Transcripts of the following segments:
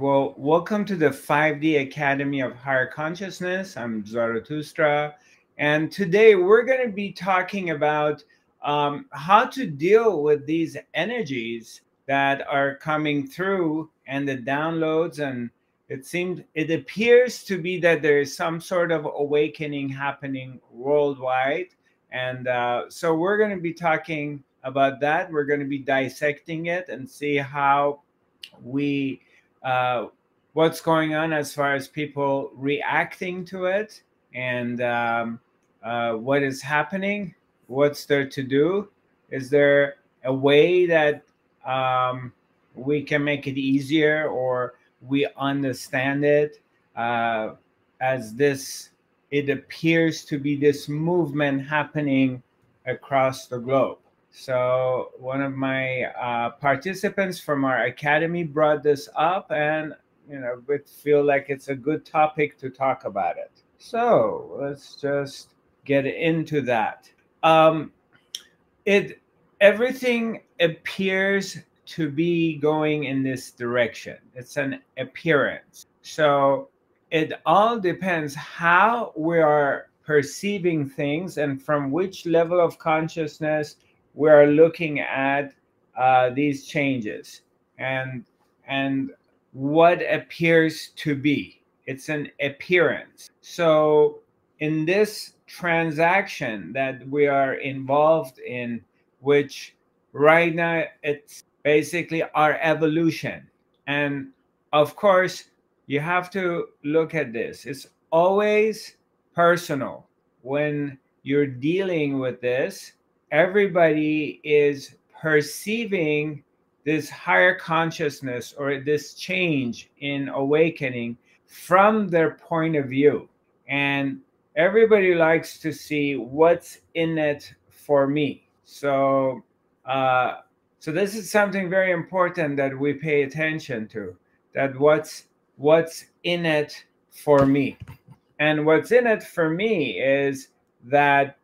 Well, welcome to the 5D Academy of Higher Consciousness. I'm Zarathustra. And today we're going to be talking about um, how to deal with these energies that are coming through and the downloads. And it seems, it appears to be that there is some sort of awakening happening worldwide. And uh, so we're going to be talking about that. We're going to be dissecting it and see how we uh, what's going on as far as people reacting to it and um, uh, what is happening what's there to do? Is there a way that um, we can make it easier or we understand it uh, as this it appears to be this movement happening across the globe so one of my uh, participants from our academy brought this up, and you know, we feel like it's a good topic to talk about it. So let's just get into that. Um, it everything appears to be going in this direction. It's an appearance. So it all depends how we are perceiving things and from which level of consciousness we are looking at uh, these changes. And and what appears to be it's an appearance. So in this transaction that we are involved in which right now it's basically our evolution. And of course you have to look at this. It's always personal when you're dealing with this everybody is perceiving this higher consciousness or this change in awakening from their point of view. And everybody likes to see what's in it for me. So, uh, so this is something very important that we pay attention to. That what's what's in it for me, and what's in it for me is that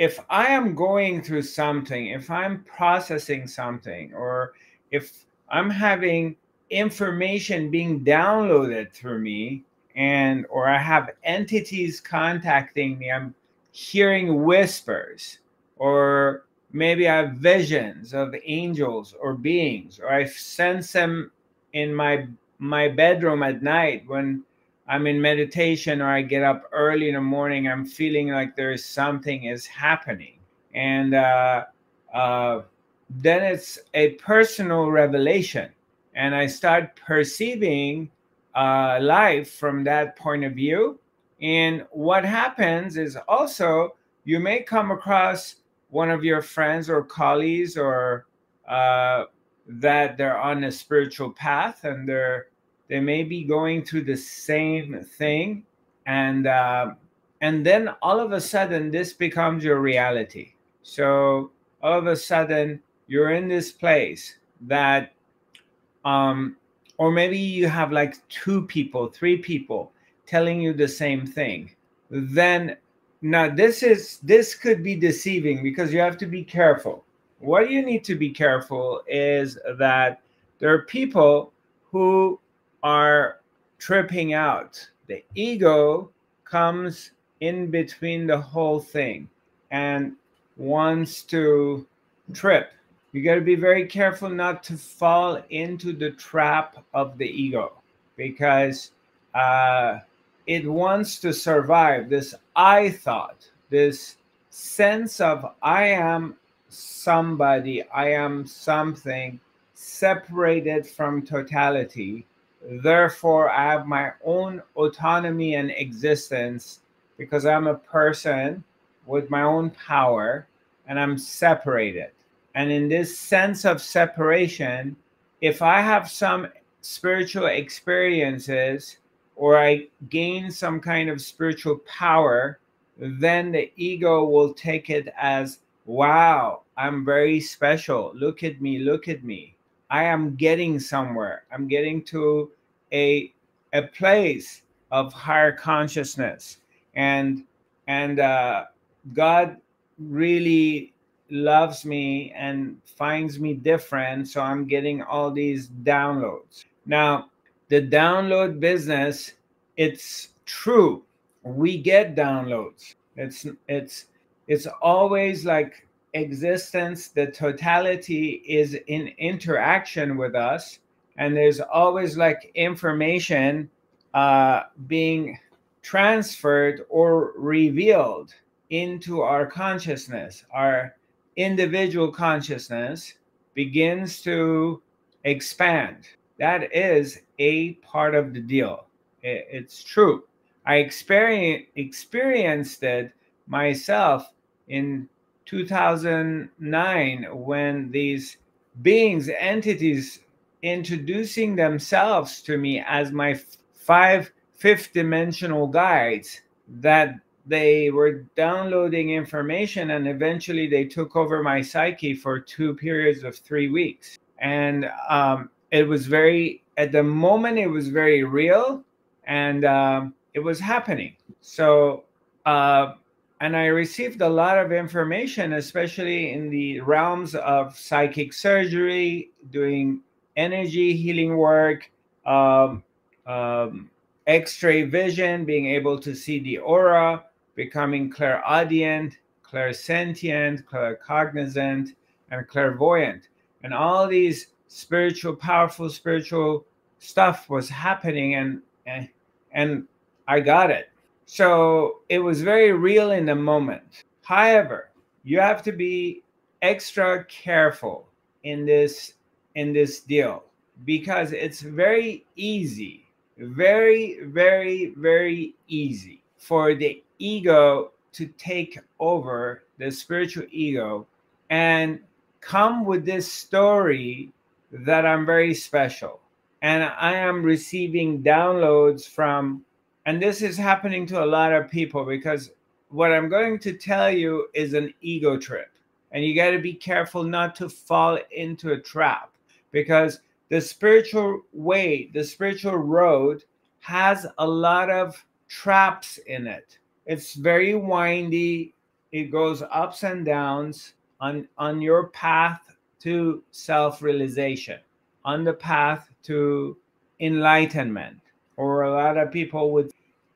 if I am going through something, if I'm processing something, or if I'm having information being downloaded through me, and or I have entities contacting me, I'm hearing whispers, or maybe I have visions of angels or beings, or I sense them in my my bedroom at night when I'm in meditation or I get up early in the morning, I'm feeling like there's something is happening. And uh, uh, then it's a personal revelation. And I start perceiving uh, life from that point of view. And what happens is also you may come across one of your friends or colleagues or uh, that they're on a spiritual path and they're they may be going through the same thing and uh, and then all of a sudden this becomes your reality. So all of a sudden you're in this place that um or maybe you have like two people three people telling you the same thing. Then now this is this could be deceiving because you have to be careful. What you need to be careful is that there are people who are tripping out. The ego comes in between the whole thing and wants to trip. You got to be very careful not to fall into the trap of the ego because uh, it wants to survive this I thought, this sense of I am somebody, I am something separated from totality Therefore, I have my own autonomy and existence because I'm a person with my own power and I'm separated. And in this sense of separation, if I have some spiritual experiences or I gain some kind of spiritual power, then the ego will take it as, wow, I'm very special. Look at me, look at me. I am getting somewhere. I'm getting to a a place of higher consciousness, and and uh, God really loves me and finds me different. So I'm getting all these downloads. Now, the download business, it's true. We get downloads. It's it's it's always like existence, the totality is in interaction with us, and there's always like information uh, being transferred or revealed into our consciousness. Our individual consciousness begins to expand. That is a part of the deal. It's true. I experience, experienced it myself in 2009 when these beings, entities, introducing themselves to me as my five fifth dimensional guides that they were downloading information and eventually they took over my psyche for two periods of three weeks. And um, it was very at the moment it was very real and um, it was happening. So uh, and I received a lot of information, especially in the realms of psychic surgery, doing energy healing work, um, um, X-ray vision, being able to see the aura, becoming clairaudient, clairsentient, claircognizant, and clairvoyant, and all these spiritual, powerful spiritual stuff was happening, and and, and I got it. So it was very real in the moment. However, you have to be extra careful in this in this deal because it's very easy, very very very easy for the ego to take over the spiritual ego and come with this story that I'm very special and I am receiving downloads from and this is happening to a lot of people because what I'm going to tell you is an ego trip. And you got to be careful not to fall into a trap because the spiritual way, the spiritual road has a lot of traps in it. It's very windy. It goes ups and downs on on your path to self-realization, on the path to enlightenment or a lot of people would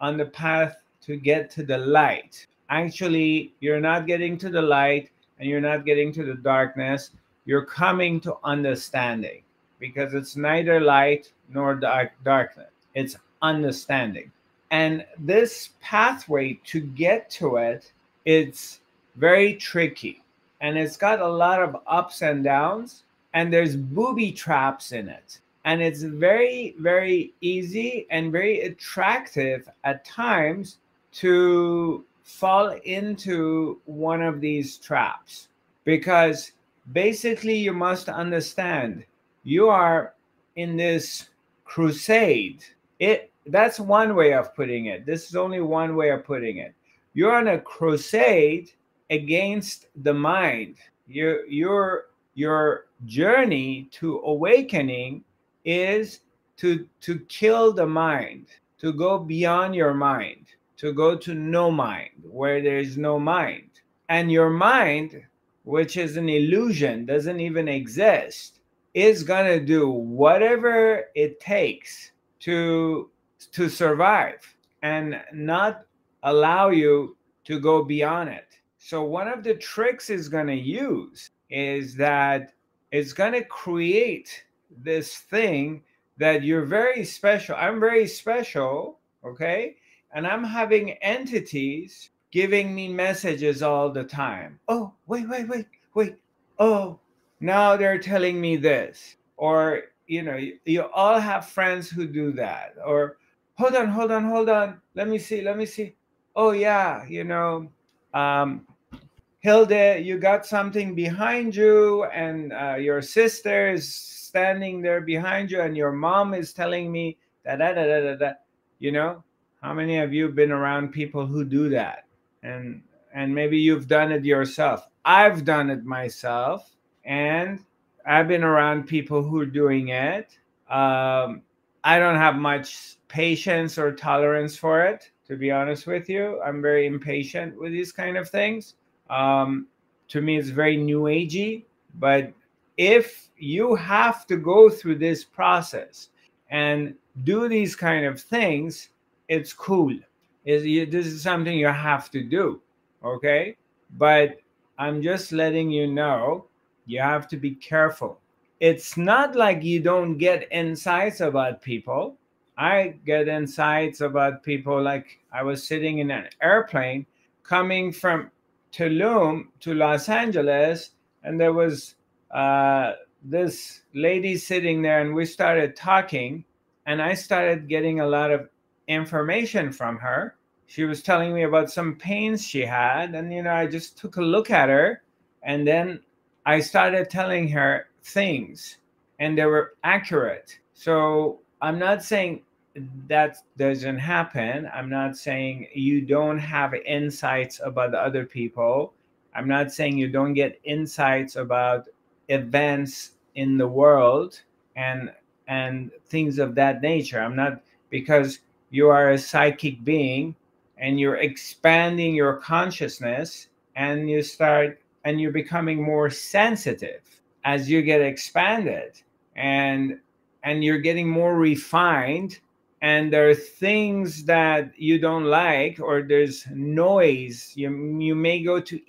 on the path to get to the light. Actually, you're not getting to the light and you're not getting to the darkness. You're coming to understanding because it's neither light nor dark darkness. It's understanding. And this pathway to get to it, it's very tricky. And it's got a lot of ups and downs, and there's booby traps in it and it's very very easy and very attractive at times to fall into one of these traps. Because basically you must understand you are in this crusade. It that's one way of putting it. This is only one way of putting it. You're on a crusade against the mind. Your your your journey to awakening is to to kill the mind to go beyond your mind to go to no mind where there is no mind. And your mind which is an illusion doesn't even exist is going to do whatever it takes to to survive and not allow you to go beyond it. So one of the tricks is going to use is that it's going to create this thing that you're very special. I'm very special, okay? And I'm having entities giving me messages all the time. Oh, wait, wait, wait, wait. Oh, now they're telling me this. Or, you know, you, you all have friends who do that. Or, hold on, hold on, hold on. Let me see, let me see. Oh, yeah, you know, um, Hilde, you got something behind you, and uh, your sister is standing there behind you and your mom is telling me da da da da da da. You know how many of you have been around people who do that? And and maybe you've done it yourself. I've done it myself and i've been around people who are doing it. Um, i don't have much patience or tolerance for it to be honest with you. I'm very impatient with these kind of things. Um, to me it's very new agey but if you have to go through this process and do these kind of things, it's cool. Is this is something you have to do, okay? But I'm just letting you know you have to be careful. It's not like you don't get insights about people. I get insights about people like I was sitting in an airplane coming from Tulum to Los Angeles, and there was uh, this lady sitting there, and we started talking, and I started getting a lot of information from her. She was telling me about some pains she had, and you know, I just took a look at her, and then I started telling her things, and they were accurate. So I'm not saying that doesn't happen. I'm not saying you don't have insights about other people. I'm not saying you don't get insights about events in the world and and things of that nature. I'm not because you are a psychic being and you're expanding your consciousness and you start and you're becoming more sensitive as you get expanded and and you're getting more refined and there are things that you don't like or there's noise you, you may go to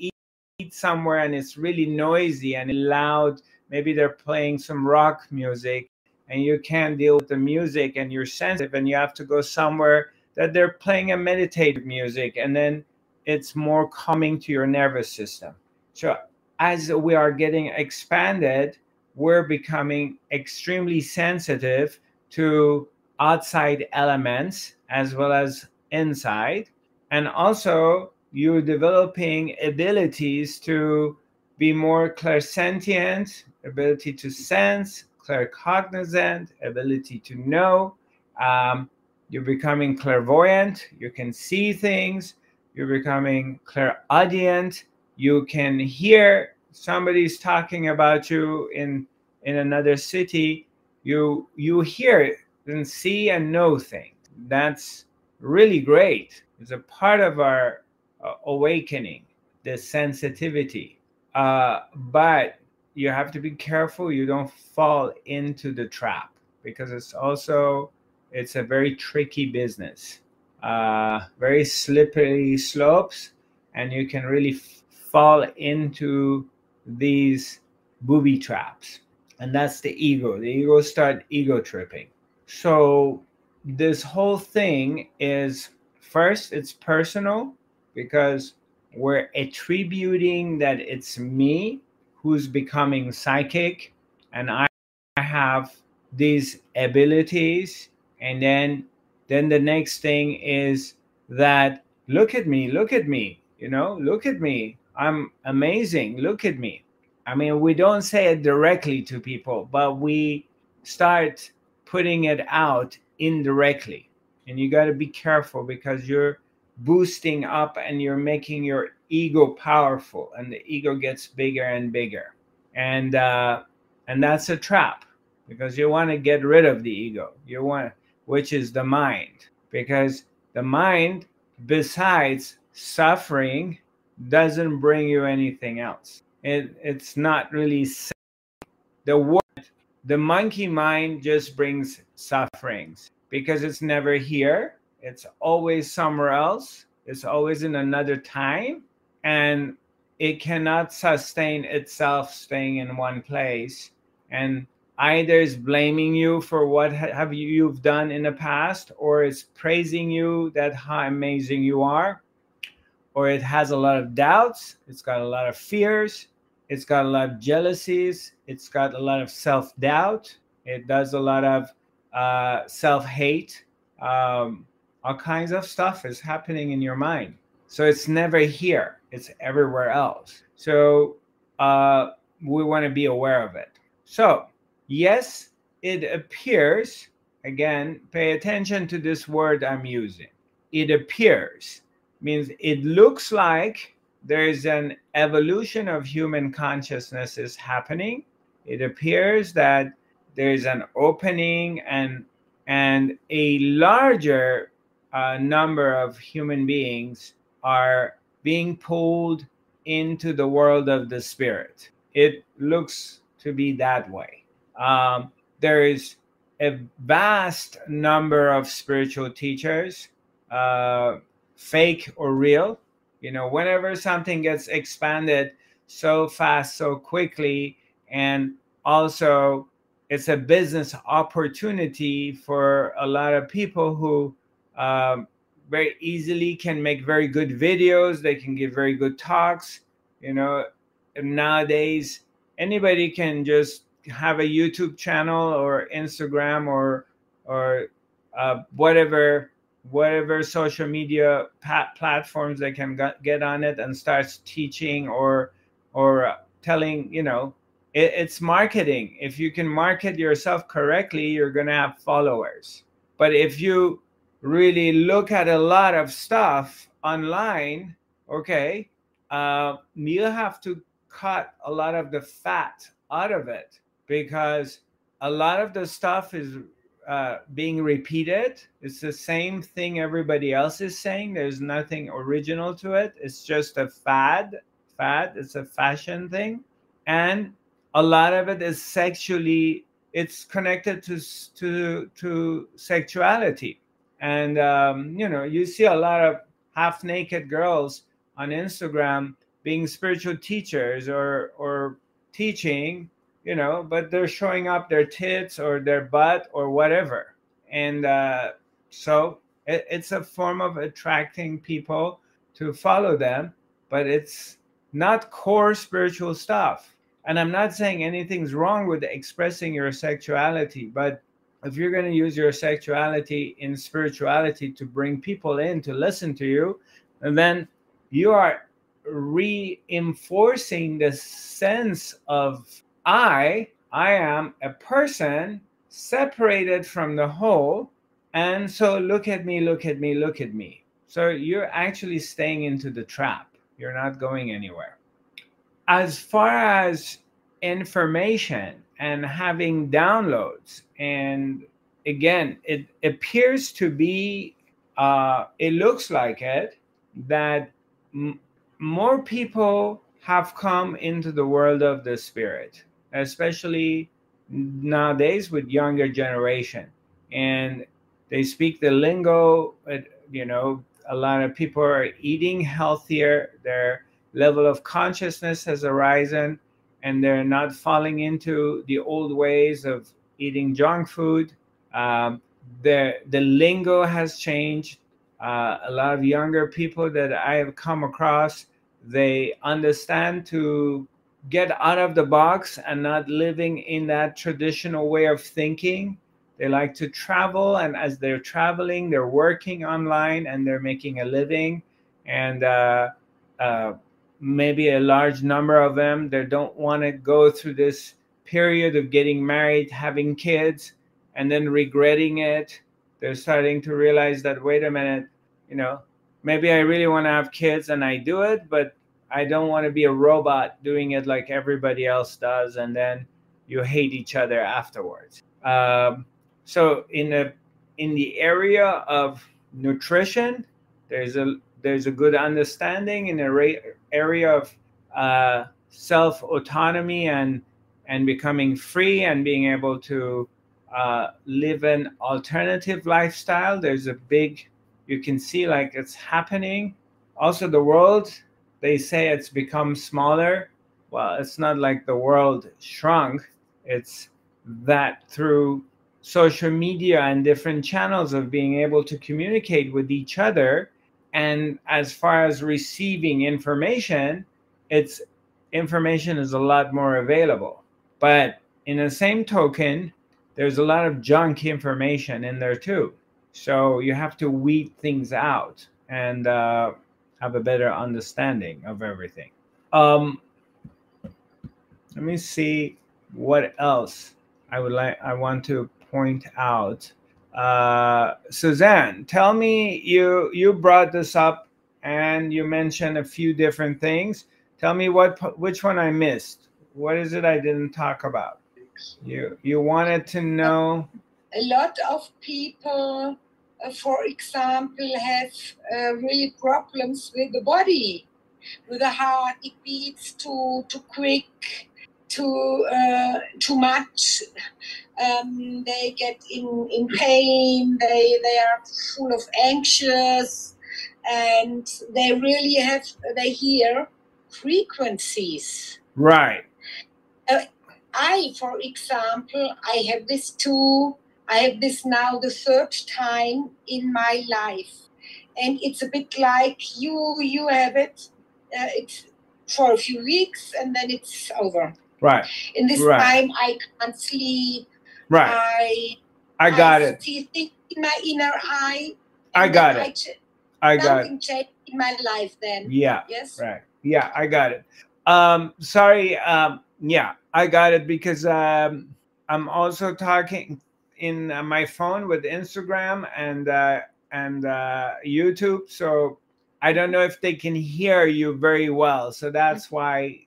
somewhere and it's really noisy and loud maybe they're playing some rock music and you can't deal with the music and you're sensitive and you have to go somewhere that they're playing a meditative music and then it's more coming to your nervous system so as we are getting expanded we're becoming extremely sensitive to outside elements as well as inside. And also, you're developing abilities to be more clairsentient, ability to sense, claircognizant, ability to know. Um, you're becoming clairvoyant. You can see things. You're becoming clairaudient. You can hear somebody's talking about you in in another city. You you hear and see and know things. That's really great. It's a part of our awakening, the sensitivity. Uh, but you have to be careful you don't fall into the trap because it's also it's a very tricky business. Uh, very slippery slopes and you can really f- fall into these booby traps. And that's the ego. The ego start ego tripping. So this whole thing is first it's personal because we're attributing that it's me who's becoming psychic and i have these abilities. And then then the next thing is that look at me look at me you know look at me. I'm amazing look at me. I mean we don't say it directly to people but we start putting it out indirectly. And you got to be careful because you're boosting up and you're making your ego powerful, and the ego gets bigger and bigger. And uh, and that's a trap because you want to get rid of the ego. You want, which is the mind, because the mind, besides suffering, doesn't bring you anything else. It, it's not really the word the monkey mind just brings sufferings because it's never here it's always somewhere else it's always in another time and it cannot sustain itself staying in one place and either is blaming you for what have you, you've done in the past or it's praising you that how amazing you are or it has a lot of doubts it's got a lot of fears it's got a lot of jealousies. It's got a lot of self doubt. It does a lot of uh, self hate. Um, all kinds of stuff is happening in your mind. So it's never here, it's everywhere else. So uh, we want to be aware of it. So, yes, it appears, again, pay attention to this word I'm using. It appears means it looks like there's an evolution of human consciousness is happening. It appears that there's an opening and and a larger uh, number of human beings are being pulled into the world of the spirit. It looks to be that way. Um, there is a vast number of spiritual teachers, uh, fake or real. You know, whenever something gets expanded so fast, so quickly, and also it's a business opportunity for a lot of people who um, very easily can make very good videos. They can give very good talks. You know, nowadays anybody can just have a YouTube channel or Instagram or or uh, whatever whatever social media platforms they can get on it and starts teaching or or telling you know it, it's marketing if you can market yourself correctly you're going to have followers but if you really look at a lot of stuff online okay uh, you have to cut a lot of the fat out of it because a lot of the stuff is uh, being repeated. It's the same thing everybody else is saying. There's nothing original to it. It's just a fad. Fad. It's a fashion thing, and a lot of it is sexually. It's connected to to to sexuality, and um, you know you see a lot of half naked girls on Instagram being spiritual teachers or or teaching you know, but they're showing up their tits or their butt or whatever. And uh, so it, it's a form of attracting people to follow them, but it's not core spiritual stuff. And I'm not saying anything's wrong with expressing your sexuality, but if you're going to use your sexuality in spirituality to bring people in to listen to you, and then you are reinforcing the sense of I, I am a person separated from the whole. And so look at me, look at me, look at me. So you're actually staying into the trap. You're not going anywhere. As far as information and having downloads, and again, it appears to be, uh, it looks like it, that m- more people have come into the world of the spirit especially nowadays with younger generation. And they speak the lingo you know a lot of people are eating healthier. Their level of consciousness has arisen and they're not falling into the old ways of eating junk food um, the the lingo has changed uh, a lot of younger people that i have come across they understand to get out of the box and not living in that traditional way of thinking. They like to travel, and as they're traveling, they're working online and they're making a living. And uh, uh, maybe a large number of them, they don't want to go through this period of getting married, having kids, and then regretting it. They're starting to realize that, wait a minute, you know, maybe I really want to have kids and I do it, but I don't want to be a robot doing it like everybody else does, and then you hate each other afterwards. Um, so in the in the area of nutrition, there's a there's a good understanding in the area of uh, self autonomy and and becoming free and being able to uh, live an alternative lifestyle. There's a big you can see like it's happening. Also, the world they say it's become smaller. Well, it's not like the world shrunk. It's that through social media and different channels of being able to communicate with each other and as far as receiving information it's information is a lot more available but in the same token there's a lot of junk information in there too so you have to weed things out and uh, have a better understanding of everything. Um, let me see what else I would like. I want to point out. Uh, Suzanne, tell me you you brought this up and you mentioned a few different things. Tell me what which one I missed. What is it I didn't talk about? You you wanted to know. A lot of people uh, for example, have uh, really problems with the body, with the heart, it beats too too quick, too uh, too much. Um, they get in, in pain. They they are full of anxious, and they really have they hear frequencies. Right. Uh, I, for example, I have this too. I have this now the third time in my life, and it's a bit like you. You have it. Uh, it's for a few weeks, and then it's over. Right. In this Right. time, I can't sleep. Right. I I got it. See things in my inner eye. I got it. I I got it. changed in my life then. Yeah. Yes. Right. Yeah, I got it. Um, sorry. Um, yeah, I got it because um, I'm also talking in uh, my phone with Instagram and uh, and uh, YouTube, so I don't know if they can hear you very well. So that's why.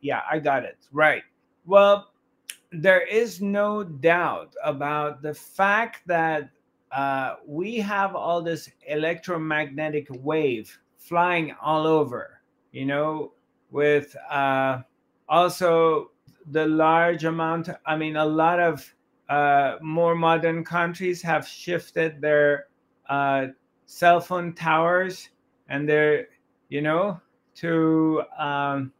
Yeah, I got it. Right. Well, there is no doubt about the fact that uh, we have all this electromagnetic wave flying all over you know with uh, also the large amount i mean a lot of uh, more modern countries have shifted their uh, cell phone towers and they're you know to um,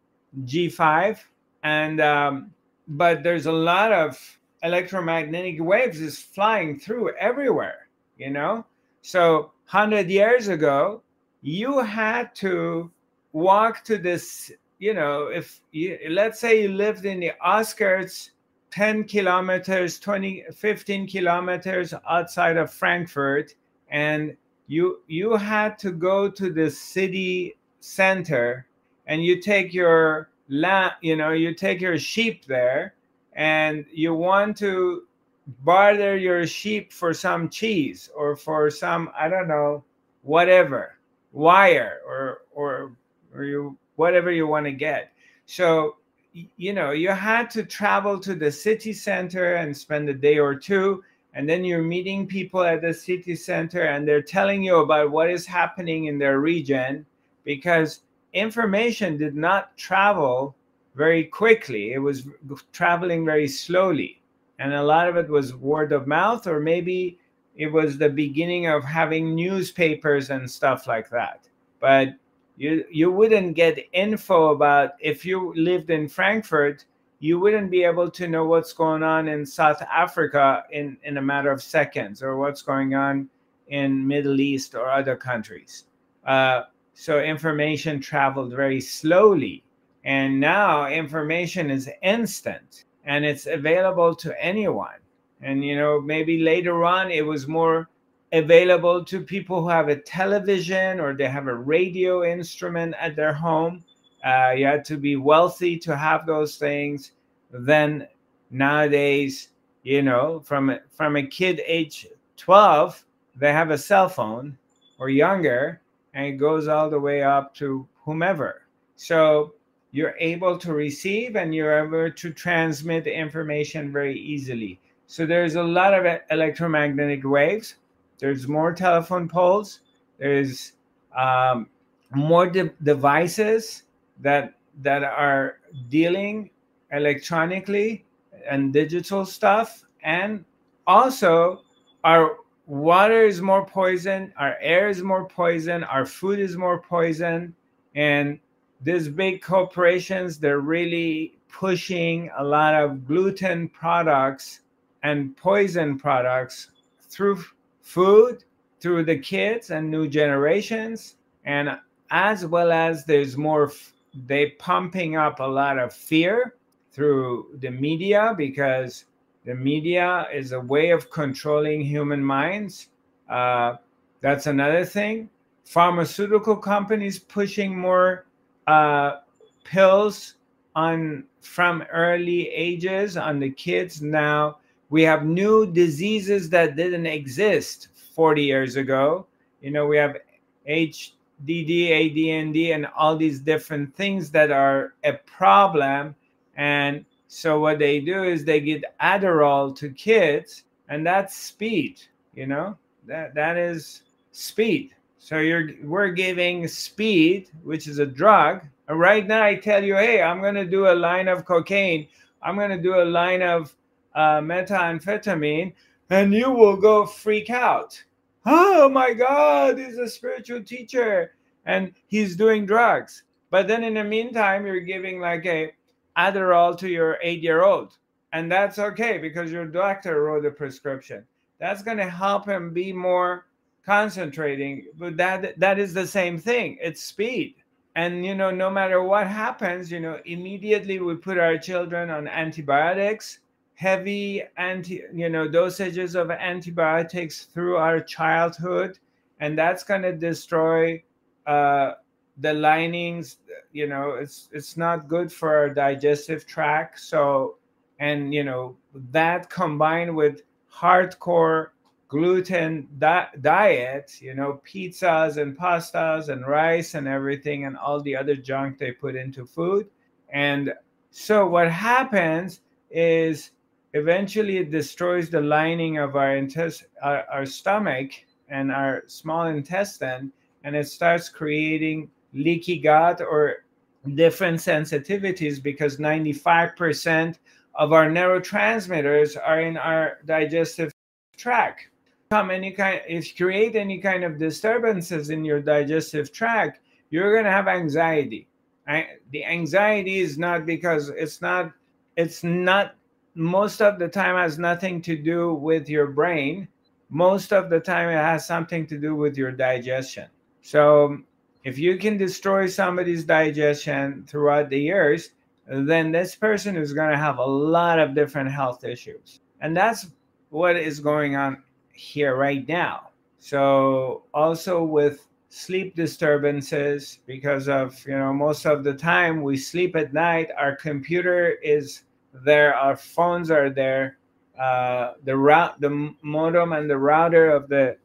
g5 and um, but there's a lot of electromagnetic waves is flying through everywhere you know? So 100 years ago you had to walk to this you know if you let's say you lived in the outskirts 10 kilometers 20 15 kilometers outside of frankfurt and you you had to go to the city center and you take your lamb you know you take your sheep there and you want to barter your sheep for some cheese or for some i don't know whatever wire or or or you whatever you want to get. So you know you had to travel to the city center and spend a day or two and then you're meeting people at the city center and they're telling you about what is happening in their region because information did not travel very quickly. It was traveling very slowly. And a lot of it was word of mouth or maybe it was the beginning of having newspapers and stuff like that. But you you wouldn't get info about if you lived in frankfurt you wouldn't be able to know what's going on in south africa in in a matter of seconds or what's going on in middle east or other countries. Uh, so information traveled very slowly and now information is instant and it's available to anyone. And you know maybe later on it was more available to people who have a television or they have a radio instrument at their home. Uh, you had to be wealthy to have those things. Then nowadays you know from from a kid age 12 they have a cell phone or younger and it goes all the way up to whomever so you're able to receive and you're able to transmit information very easily. So there's a lot of electromagnetic waves. There's more telephone poles. There's um, more de- devices that that are dealing electronically and digital stuff. And also, our water is more poison. Our air is more poison. Our food is more poison. And these big corporations they're really pushing a lot of gluten products and poison products through food through the kids and new generations and as well as there's more they pumping up a lot of fear through the media because the media is a way of controlling human minds. Uh, that's another thing. Pharmaceutical companies pushing more uh, pills on from early ages on the kids. Now we have new diseases that didn't exist 40 years ago. You know we have hdd adnd and all these different things that are a problem. And so what they do is they give adderall to kids and that's speed you know that that is speed so you're we're giving speed, which is a drug. And right now I tell you, hey, I'm gonna do a line of cocaine. I'm going to do a line of uh, methamphetamine, and you will go freak out. Oh my God, he's a spiritual teacher and he's doing drugs. But then in the meantime, you're giving like a Adderall to your eight year old. And that's okay because your doctor wrote a prescription. That's going to help him be more concentrating. But that that is the same thing. It's speed. And you know, no matter what happens, you know, immediately we put our children on antibiotics, heavy anti, you know, dosages of antibiotics through our childhood, and that's going to destroy uh, the linings you know it's it's not good for our digestive tract. So and you know that combined with hardcore gluten di- diet you know pizzas and pastas and rice and everything and all the other junk they put into food. And so what happens is eventually it destroys the lining of our intest- our, our stomach and our small intestine and it starts creating leaky gut or different sensitivities because 95% of our neurotransmitters are in our digestive tract. Come any kind if you create any kind of disturbances in your digestive tract, you're gonna have anxiety. The anxiety is not because it's not it's not most of the time has nothing to do with your brain. Most of the time it has something to do with your digestion. So if you can destroy somebody's digestion throughout the years, then this person is going to have a lot of different health issues. And that's what is going on here right now. So also with sleep disturbances because of, you know, most of the time we sleep at night, our computer is there, our phones are there, uh, the route, the modem and the router of the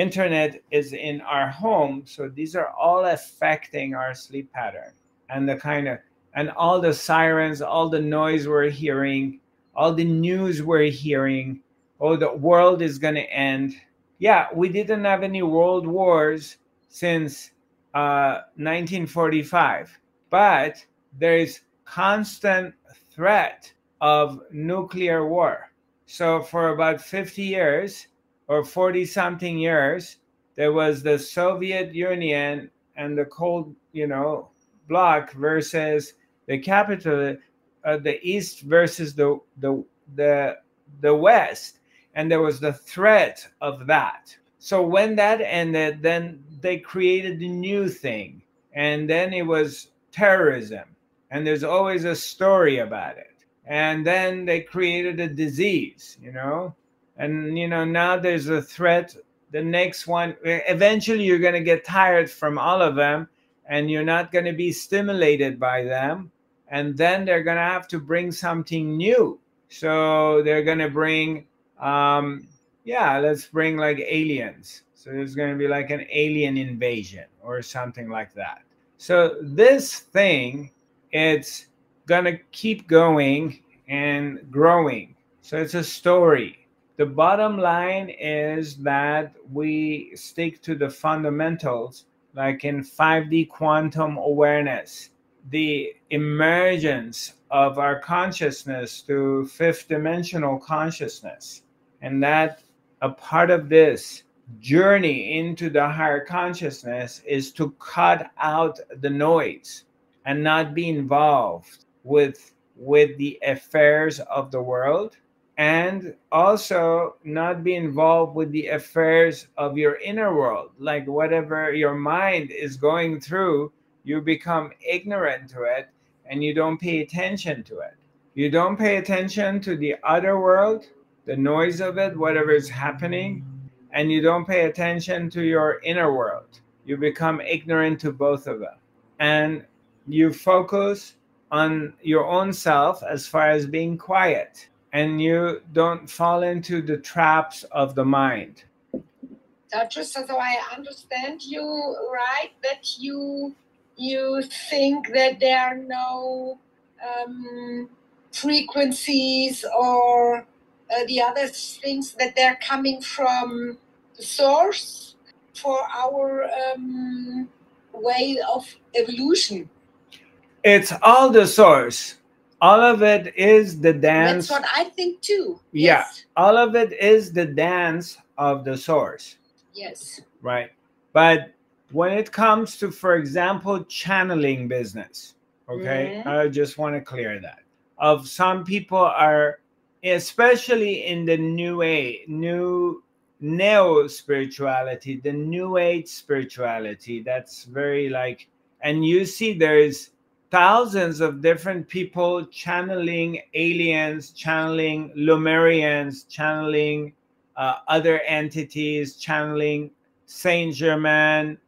internet is in our home so these are all affecting our sleep pattern and the kind of and all the sirens all the noise we're hearing all the news we're hearing. Oh the world is going to end. Yeah we didn't have any world wars since uh, 1945 but there is constant threat of nuclear war. So for about 50 years or 40 something years, there was the Soviet Union and the Cold, you know, bloc versus the capital, uh, the East versus the, the, the, the West. And there was the threat of that. So when that ended, then they created a new thing. And then it was terrorism. And there's always a story about it. And then they created a disease, you know, and you know now there's a threat. The next one eventually you're going to get tired from all of them and you're not going to be stimulated by them. And then they're going to have to bring something new. So they're going to bring um yeah let's bring like aliens. So there's going to be like an alien invasion or something like that. So this thing it's going to keep going and growing. So it's a story the bottom line is that we stick to the fundamentals, like in 5D quantum awareness, the emergence of our consciousness to fifth dimensional consciousness. And that a part of this journey into the higher consciousness is to cut out the noise and not be involved with with the affairs of the world and also not be involved with the affairs of your inner world. Like whatever your mind is going through you become ignorant to it and you don't pay attention to it. You don't pay attention to the other world the noise of it whatever is happening and you don't pay attention to your inner world. You become ignorant to both of them. And you focus on your own self as far as being quiet and you don't fall into the traps of the mind. just so I understand you right that you you think that there are no um, frequencies or uh, the other things that they're coming from the source for our um, way of evolution. It's all the source all of it is the dance. That's what I think too. Yeah, Yes. all of it is the dance of the source, Yes. right? But when it comes to, for example, channeling business, okay, Mhm. I just want to clear that. Of some people are, especially in the new age, new neo spirituality, the new age spirituality, that's very like, and you see there's thousands of different people channeling aliens, channeling Lemurians, channeling uh, other entities, channeling Saint Germain.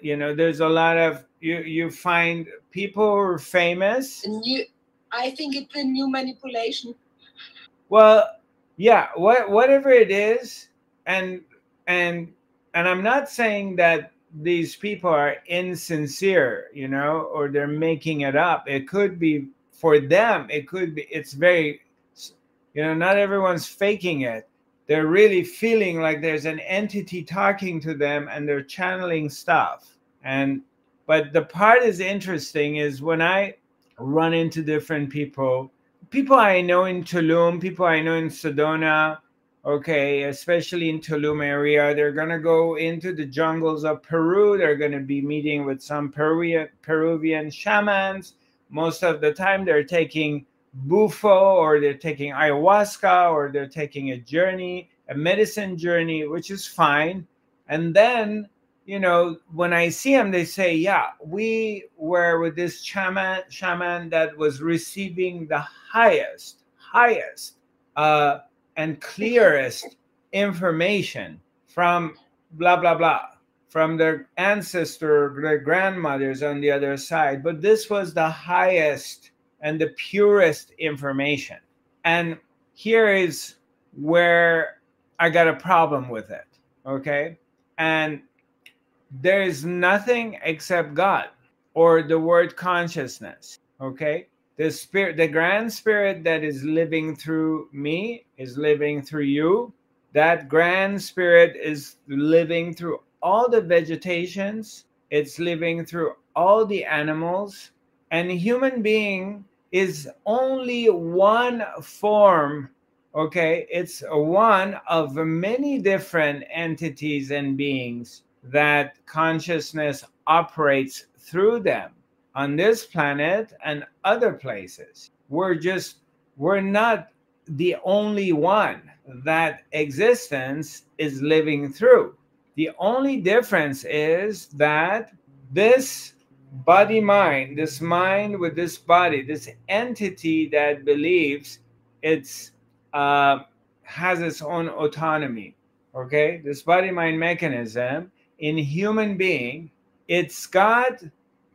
You know, there's a lot of you. You find people who are famous. A new, I think it's a new manipulation. Well, yeah, what whatever it is, and and and I'm not saying that these people are insincere, you know, or they're making it up. It could be for them. It could be. It's very, you know, not everyone's faking it. They're really feeling like there's an entity talking to them, and they're channeling stuff. And but the part is interesting is when I run into different people people I know in Tulum, people I know in Sedona, okay, especially in Tulum area, they're gonna go into the jungles of Peru. They're gonna be meeting with some Peruvian Peruvian shamans. Most of the time, they're taking bufo or they're taking ayahuasca or they're taking a journey, a medicine journey, which is fine. And then you know, when I see them, they say, "Yeah, we were with this shaman, shaman that was receiving the highest, highest, uh, and clearest information from blah blah blah, from their ancestor, their grandmothers on the other side. But this was the highest and the purest information. And here is where I got a problem with it. Okay, and there is nothing except God or the word consciousness. Okay. The spirit, the grand spirit that is living through me is living through you. That grand spirit is living through all the vegetations, it's living through all the animals. And human being is only one form okay it's one of many different entities and beings that consciousness operates through them on this planet and other places. We're just, we're not the only one that existence is living through. The only difference is that this body mind, this mind with this body, this entity that believes it's uh, has its own autonomy. Okay, this body mind mechanism in human being it's got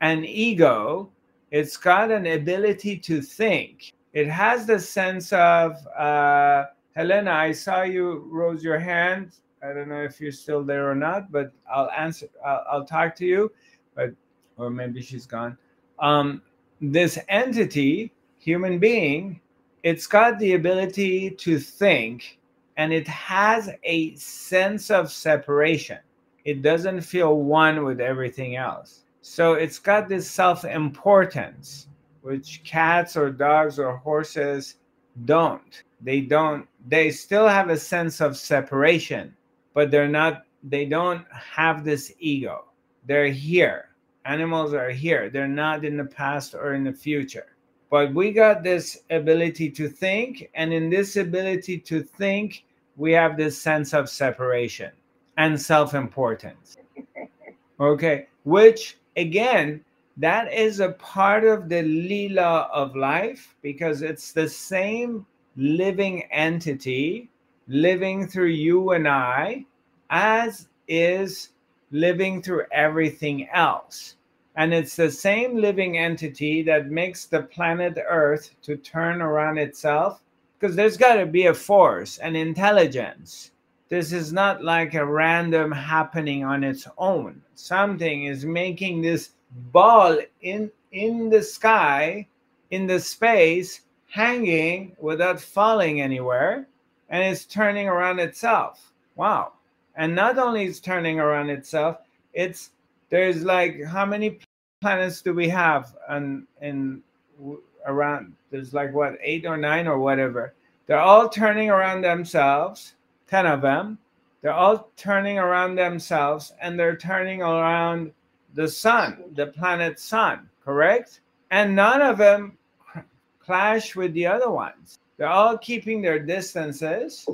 an ego it's got an ability to think. It has the sense of uh, helena i saw you rose your hand. I don't know if you're still there or not but i'll answer i'll, I'll talk to you but or maybe she's gone. Um, this entity human being it's got the ability to think and it has a sense of separation. It doesn't feel one with everything else. So it's got this self importance, which cats or dogs or horses don't. They don't, they still have a sense of separation, but they're not, they don't have this ego. They're here. Animals are here. They're not in the past or in the future. But we got this ability to think, and in this ability to think, we have this sense of separation and self importance. Okay, which again, that is a part of the lila of life because it's the same living entity living through you and I as is living through everything else. And it's the same living entity that makes the planet Earth to turn around itself because there's got to be a force, an intelligence this is not like a random happening on its own. Something is making this ball in in the sky in the space hanging without falling anywhere and it's turning around itself. Wow. And not only it's turning around itself it's there's like how many planets do we have and in around there's like what eight or nine or whatever. They're all turning around themselves 10 of them they're all turning around themselves and they're turning around the sun the planet sun correct and none of them clash with the other ones they're all keeping their distances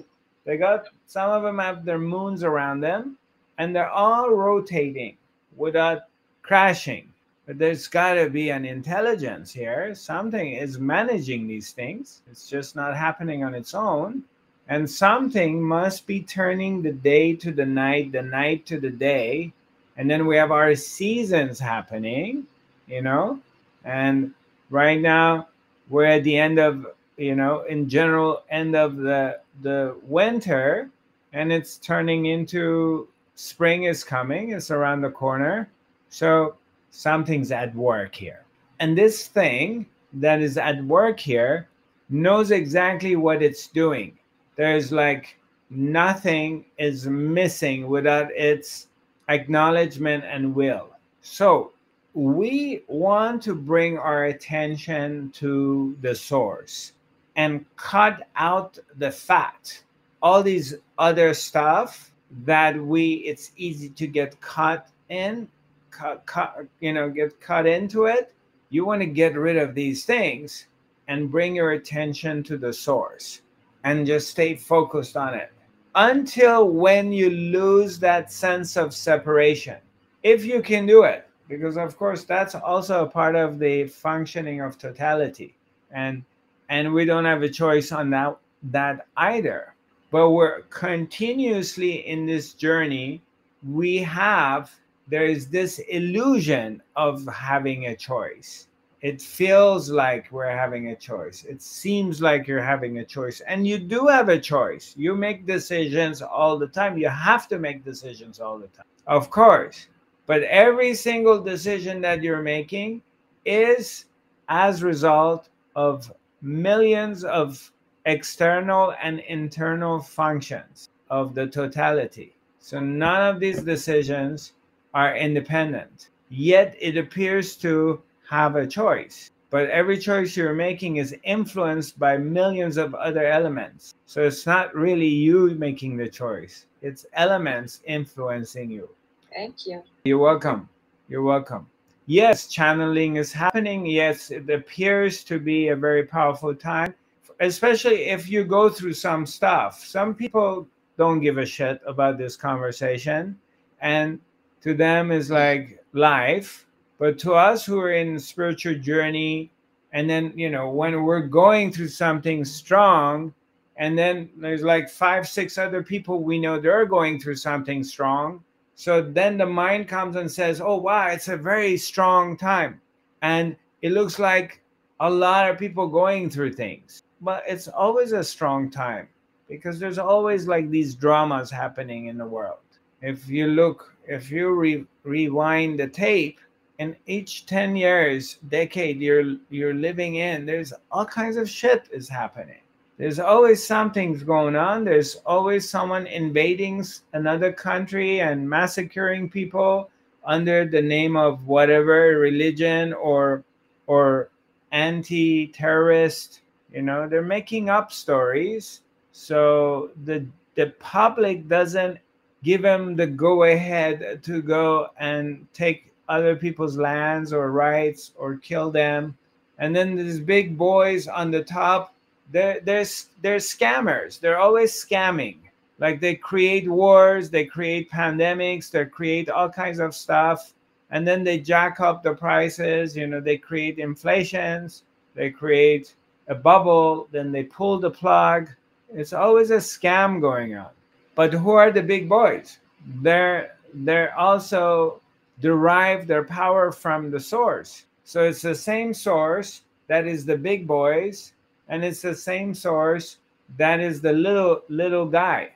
they got some of them have their moons around them and they're all rotating without crashing but there's got to be an intelligence here. Something is managing these things. It's just not happening on its own. And something must be turning the day to the night, the night to the day. And then we have our seasons happening, you know. And right now, we're at the end of, you know, in general, end of the the winter, and it's turning into spring is coming. It's around the corner. So something's at work here. And this thing that is at work here knows exactly what it's doing. There's like nothing is missing without its acknowledgement and will. So we want to bring our attention to the source and cut out the fat. All these other stuff that we it's easy to get caught in cut, cut, you know, get cut into it. You want to get rid of these things and bring your attention to the source and just stay focused on it until when you lose that sense of separation. If you can do it, because of course that's also a part of the functioning of totality. And and we don't have a choice on that that either. But we're continuously in this journey. We have there is this illusion of having a choice. It feels like we're having a choice. It seems like you're having a choice. And you do have a choice. You make decisions all the time. You have to make decisions all the time. Of course. But every single decision that you're making is as result of millions of external and internal functions of the totality. So none of these decisions are independent. Yet it appears to have a choice. But every choice you're making is influenced by millions of other elements. So it's not really you making the choice, it's elements influencing you. Thank you. You're welcome. You're welcome. Yes, channeling is happening. Yes, it appears to be a very powerful time, especially if you go through some stuff. Some people don't give a shit about this conversation. And to them is like life but to us who are in the spiritual journey and then you know when we're going through something strong and then there's like five six other people we know they're going through something strong so then the mind comes and says oh wow it's a very strong time. And it looks like a lot of people going through things. But it's always a strong time because there's always like these dramas happening in the world. If you look if you re- rewind the tape in each 10 years decade you're you're living in there's all kinds of shit is happening. There's always something's going on. There's always someone invading another country and massacring people under the name of whatever religion or or anti-terrorist you know they're making up stories. So the the public doesn't give them the go ahead to go and take other people's lands or rights or kill them. And then these big boys on the top, they're, they're, they're scammers. They're always scamming. Like they create wars, they create pandemics, they create all kinds of stuff. And then they jack up the prices. You know, they create inflations, they create a bubble, then they pull the plug. It's always a scam going on. But who are the big boys? They're they're also derive their power from the source. So it's the same source that is the big boys, and it's the same source that is the little little guy.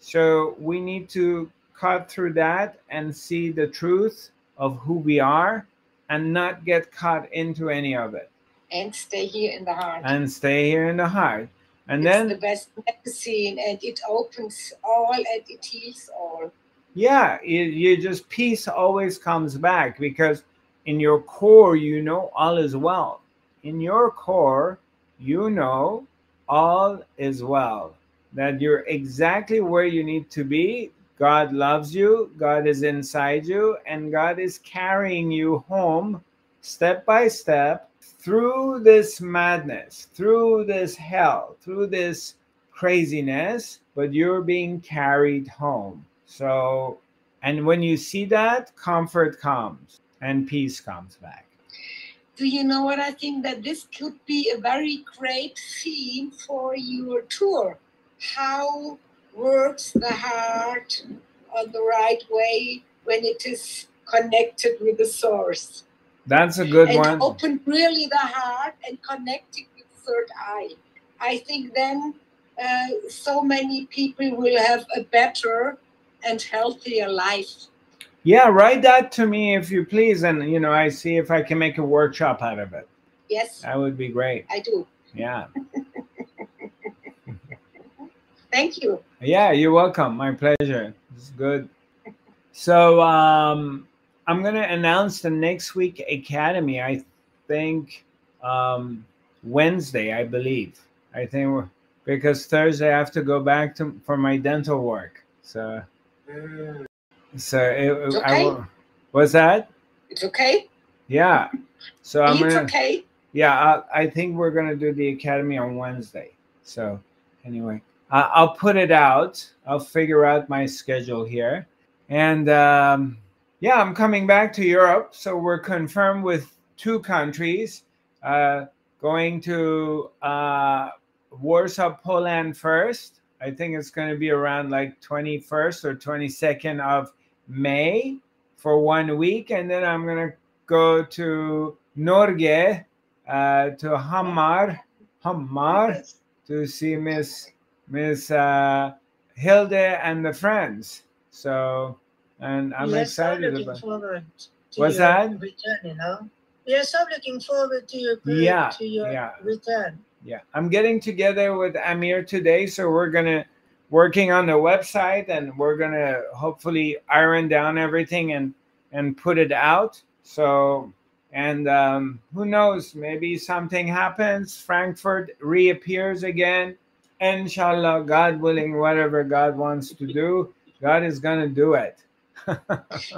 So we need to cut through that and see the truth of who we are and not get caught into any of it. And stay here in the heart. And stay here in the heart. And it's then the best medicine and it opens all and it heals all. Yeah, you, you just peace always comes back because in your core, you know all is well. In your core, you know all is well. That you're exactly where you need to be. God loves you, God is inside you, and God is carrying you home step by step through this madness, through this hell, through this craziness, but you're being carried home. So, and when you see that, comfort comes and peace comes back. Do you know what I think that this could be a very great theme for your tour? How works the heart on the right way when it is connected with the source? That's a good and one. Open really the heart and connect it with third eye. I think then uh, so many people will have a better and healthier life. Yeah, write that to me if you please, and you know, I see if I can make a workshop out of it. Yes. That would be great. I do. Yeah. Thank you. Yeah, you're welcome. My pleasure. It's good. So um, I'm gonna announce the next week academy. I think um, Wednesday, I believe. I think because Thursday I have to go back to for my dental work. So. Mm. So it, It's okay. will, what's that? It's okay. Yeah. So I'm it's gonna. okay. Yeah, I, I think we're gonna do the academy on Wednesday. So anyway, I, I'll put it out. I'll figure out my schedule here, and um, yeah, I'm coming back to Europe. So we're confirmed with two countries. Uh, going to uh, Warsaw, Poland first. I think it's going to be around like 21st or 22nd of May for one week, and then I'm going to go to Norge, uh, to Hamar, Hamar, to see Miss Miss uh, Hilde and the friends. So, and I'm are excited looking about. forward to What's your that? return, you know. We are so looking forward to your Yeah, to your yeah. return. Yeah, I'm getting together with Amir today, so we're gonna working on the website, and we're gonna hopefully iron down everything and and put it out. So, and um, who knows? Maybe something happens. Frankfurt reappears again. Inshallah, God willing, whatever God wants to do, God is gonna do it.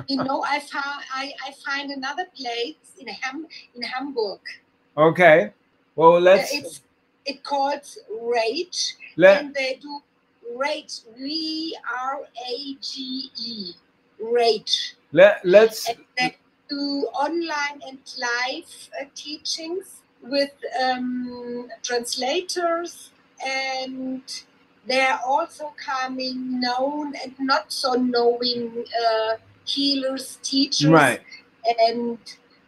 You know, I found I, I find another place in Ham in Hamburg. okay. Well, Uh, let's it's it called Rage, let and they do Rage. V R A G E. Rage. let let's And they do online and live uh, teachings with um, translators, and they are also coming known and not so knowing uh, healers, teachers, right. and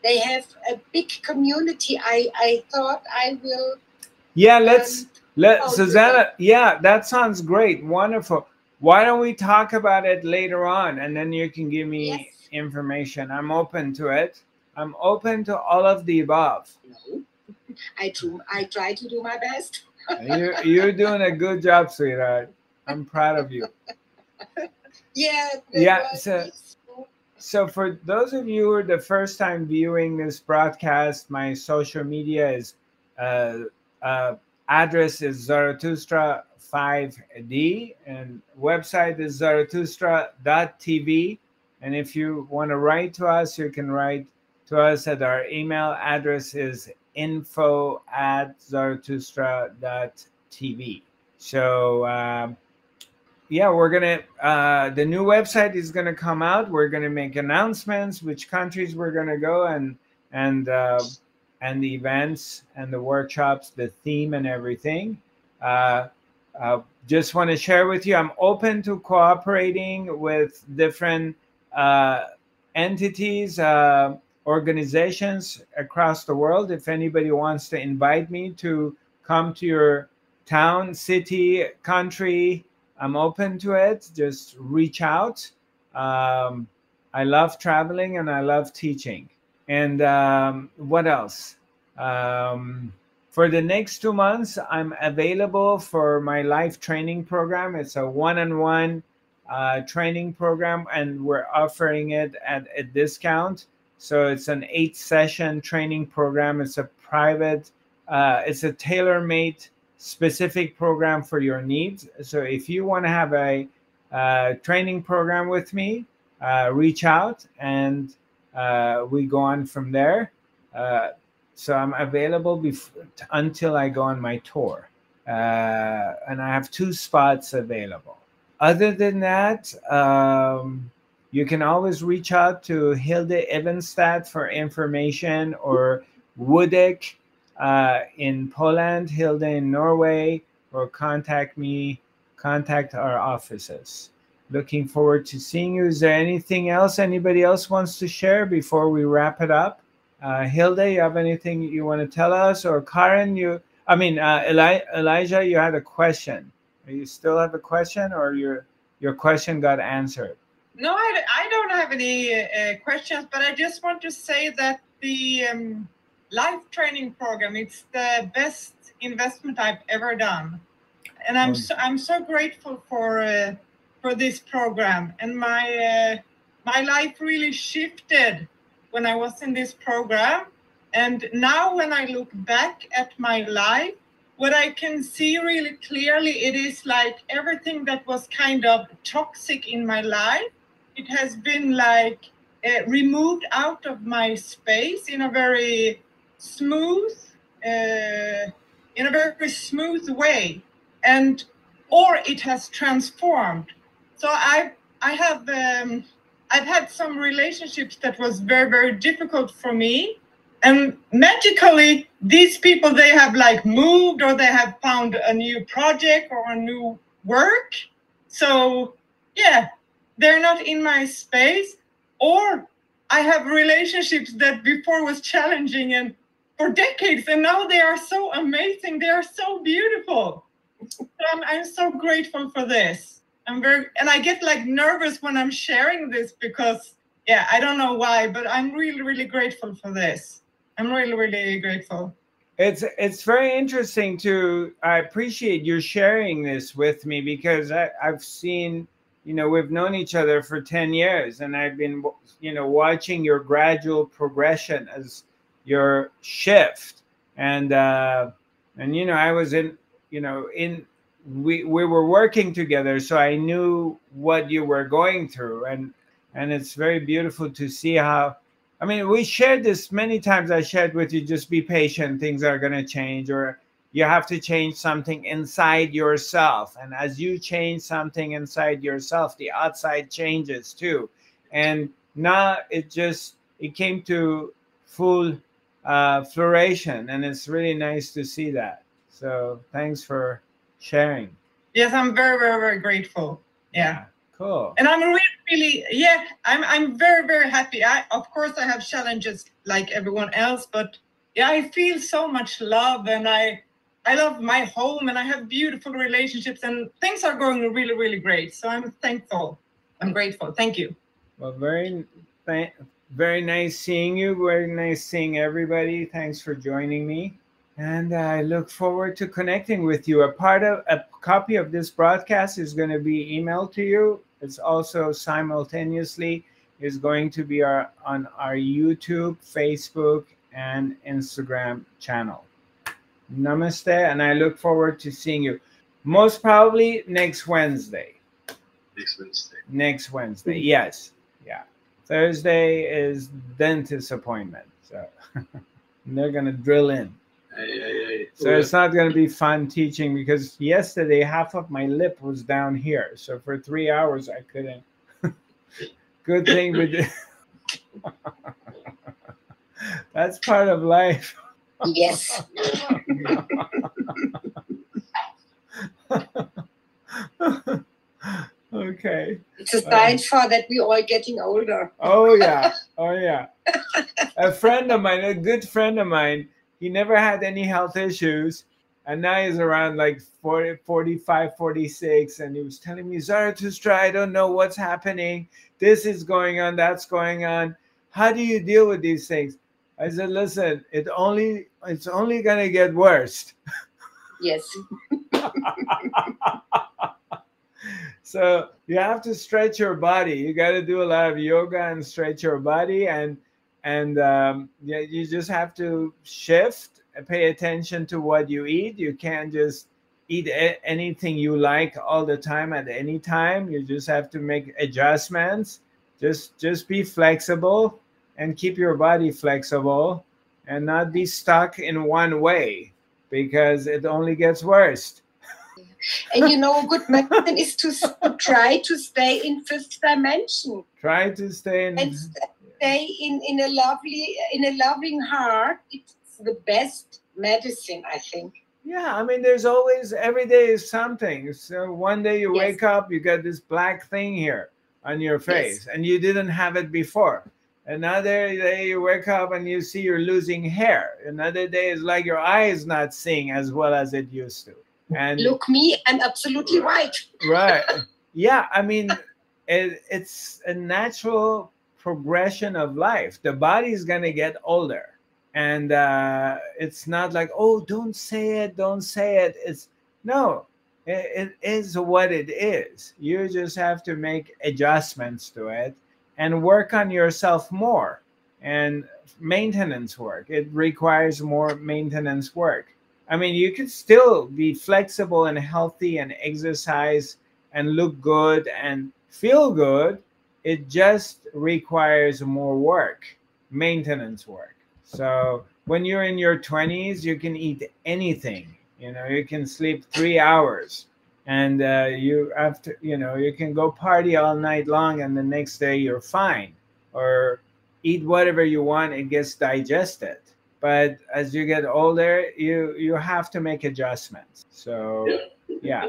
they have a big community. I, I thought I will. Yeah, let's. Let Oh, Susanna, yeah, that sounds great. Wonderful. Why don't we talk about it later on and then you can give me Yes. information. I'm open to it. I'm open to all of the above. no, I do. I try to do my best. you, you're doing a good job, sweetheart. I'm proud of you. Yeah. Yeah, so- So, for those of you who are the first time viewing this broadcast, my social media is uh, uh, address is Zarathustra 5D and website is zarathustra.tv. And if you want to write to us, you can write to us at our email address is info at zarathustra.tv. So, um, yeah, we're gonna. Uh, the new website is gonna come out. We're gonna make announcements, which countries we're gonna go, and and uh, and the events and the workshops, the theme and everything. Uh, uh, just want to share with you. I'm open to cooperating with different uh, entities, uh, organizations across the world. If anybody wants to invite me to come to your town, city, country, I'm open to it. Just reach out. Um, I love traveling and I love teaching. And um, what else? Um, for the next two months, I'm available for my life training program. It's a one on one training program, and we're offering it at a discount. So it's an eight session training program. It's a private, uh, it's a tailor made specific program for your needs. So if you want to have a uh, training program with me, uh, reach out and uh, we go on from there. Uh, so I'm available bef- until I go on my tour. Uh, and I have two spots available. Other than that, um, you can always reach out to Hilde Evenstad for information or Woodek uh, in Poland, Hilde in Norway, or contact me, contact our offices. Looking forward to seeing you. Is there anything else anybody else wants to share before we wrap it up? Uh, Hilde, you have anything you want to tell us? Or Karen, you, I mean, uh, Eli- Elijah, you had a question. You still have a question, or your your question got answered? No, I, I don't have any uh, questions, but I just want to say that the um, life training program it's the best investment I've ever done, and I'm so, I'm so grateful for uh, for this program. And my uh, my life really shifted when I was in this program, and now when I look back at my life, what I can see really clearly it is like everything that was kind of toxic in my life it has been like uh, removed out of my space in a very smooth uh, in a very smooth way. And or it has transformed so i i have um, i've had some relationships that was very very difficult for me. And magically these people they have like moved or they have found a new project or a new work. So yeah they're not in my space. Or i have relationships that before was challenging and for decades and now they are so amazing. They are so beautiful. I'm, I'm so grateful for this i'm very and i get like nervous when i'm sharing this because yeah i don't know why but i'm really really grateful for this. I'm really really grateful. It's it's very interesting to i appreciate you sharing this with me because I, i've seen you know we've known each other for 10 years and i've been you know watching your gradual progression as your shift. And uh and you know i was in you know in we we were working together so i knew what you were going through. And and it's very beautiful to see how i mean we shared this many times. I shared with you just be patient things are going to change or you have to change something inside yourself. And as you change something inside yourself the outside changes too. And now it just it came to full uh, floration and it's really nice to see that. So thanks for sharing yes i'm very very very grateful yeah cool and i'm really really yeah i'm i'm very very happy i of course i have challenges like everyone else but yeah i feel so much love and i I love my home and I have beautiful relationships and things are going really, really great. So I'm thankful. I'm grateful. Thank you. Well, very, very nice seeing you. Very nice seeing everybody. Thanks for joining me. And I look forward to connecting with you. A part of a copy of this broadcast is going to be emailed to you. It's also simultaneously is going to be our, on our YouTube, Facebook, and Instagram channel. Namaste, and I look forward to seeing you. Most probably next Wednesday. Next Wednesday. Next Wednesday, yes. Yeah. Thursday is dentist appointment. So they're gonna drill in. So it's not gonna be fun teaching because yesterday half of my lip was down here. So for three hours I couldn't. Good thing we did. That's part of life. Yes. okay. It's a sign for that we're all getting older. Oh yeah. Oh yeah. A friend of mine, a good friend of mine, he never had any health issues. And now he's around like 40, 45, 46. And he was telling me, Zarathustra, I don't know what's happening. This is going on, that's going on. How do you deal with these things? I said, listen, it only it's only gonna get worse. Yes. so you have to stretch your body. You got to do a lot of yoga and stretch your body, and and um, yeah, you just have to shift, pay attention to what you eat. You can't just eat a- anything you like all the time at any time. You just have to make adjustments. Just just be flexible and keep your body flexible and not be stuck in one way because it only gets worse. And you know, a good medicine is to, try to stay in fifth dimension Try to stay in and stay in, in a lovely, in a loving heart. It's the best medicine, I think. Yeah, I mean, there's always every day is something. So one day you Yes. wake up, you got this black thing here on your face, and you didn't have it before. Another day you wake up and you see you're losing hair. Another day is like your eye is not seeing as well as it used to. And Look me, I'm absolutely right. right, yeah, I mean, it, it's a natural progression of life. The body is gonna get older, and uh, it's not like oh, don't say it, don't say it. It's no, it, it is what it is. You just have to make adjustments to it and work on yourself more. And maintenance work it requires more maintenance work. I mean, you could still be flexible and healthy and exercise and look good and feel good. It just requires more work, maintenance work. So when you're in your 20s, you can eat anything. You know, you can sleep three hours and uh, you after you know you can go party all night long and the next day you're fine or eat whatever you want it gets digested but as you get older you you have to make adjustments so yeah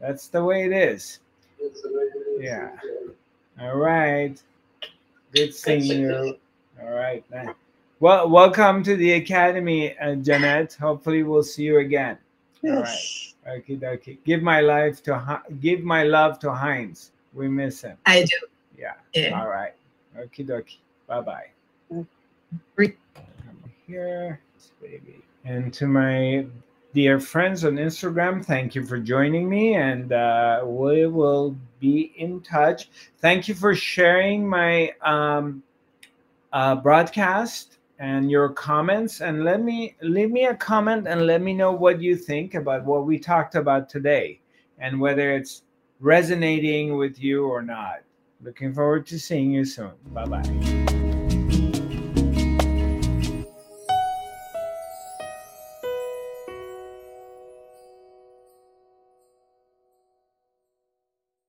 that's the way it is Yeah. All right. Good seeing you. all right well welcome to the academy uh, jeanette. Hopefully we'll see you again. All right. Okay dokie. Give my life to give my love to heinz. We miss him. I do. yeah. Yeah. all right. Okie dokie. Bye bye Re- here. Baby. And to my dear friends on instagram thank you for joining me and uh, we will be in touch. Thank you for sharing my um, uh, broadcast and your comments and let me leave me a comment and let me know what you think about what we talked about today and whether it's resonating with you or not. Looking forward to seeing you soon. Bye bye